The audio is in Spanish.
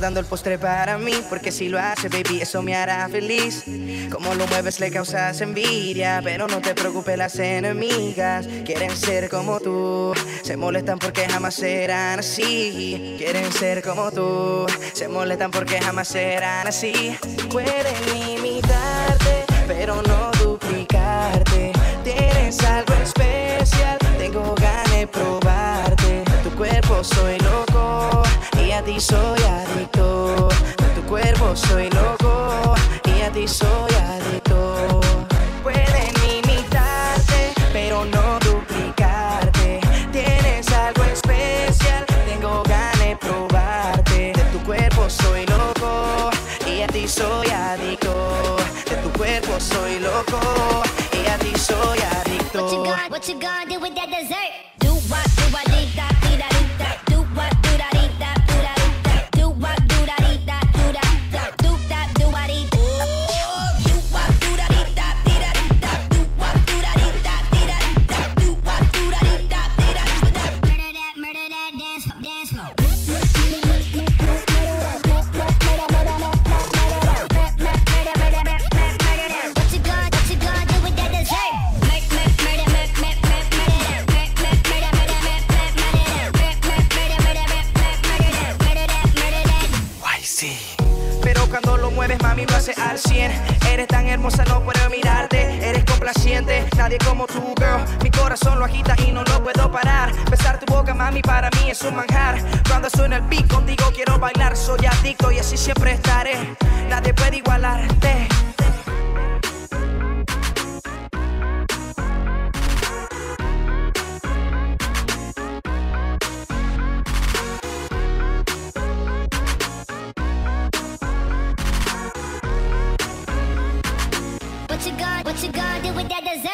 guardando el postre para mí, porque si lo hace, baby, eso me hará feliz. Como lo mueves le causas envidia, pero no te preocupes, las enemigas quieren ser como tú. Se molestan porque jamás serán así. Quieren ser como tú, se molestan porque jamás serán así. Pueden imitarte, pero no duplicarte. Tienes algo especial, tengo ganas de probarte. Tu cuerpo soy ti soy adicto. De tu cuerpo soy loco y a ti soy adicto. Pueden imitarte, pero no duplicarte. Tienes algo especial, tengo ganas de probarte. De tu cuerpo soy loco y a ti soy adicto. De tu cuerpo soy loco y a ti soy adicto. What you gonna, what you gonna do with that dessert? Do what, do what, dee da, dee da, Pero cuando lo mueves, mami, lo hace al 100. Eres tan hermosa, no puedo mirarte. Eres complaciente, nadie como tú, girl. Mi corazón lo agita y no lo puedo parar. Besar tu boca, mami, para mí es un manjar. Cuando suena el beat, contigo quiero bailar. Soy adicto y así siempre estaré. Nadie puede igualarte. that dessert.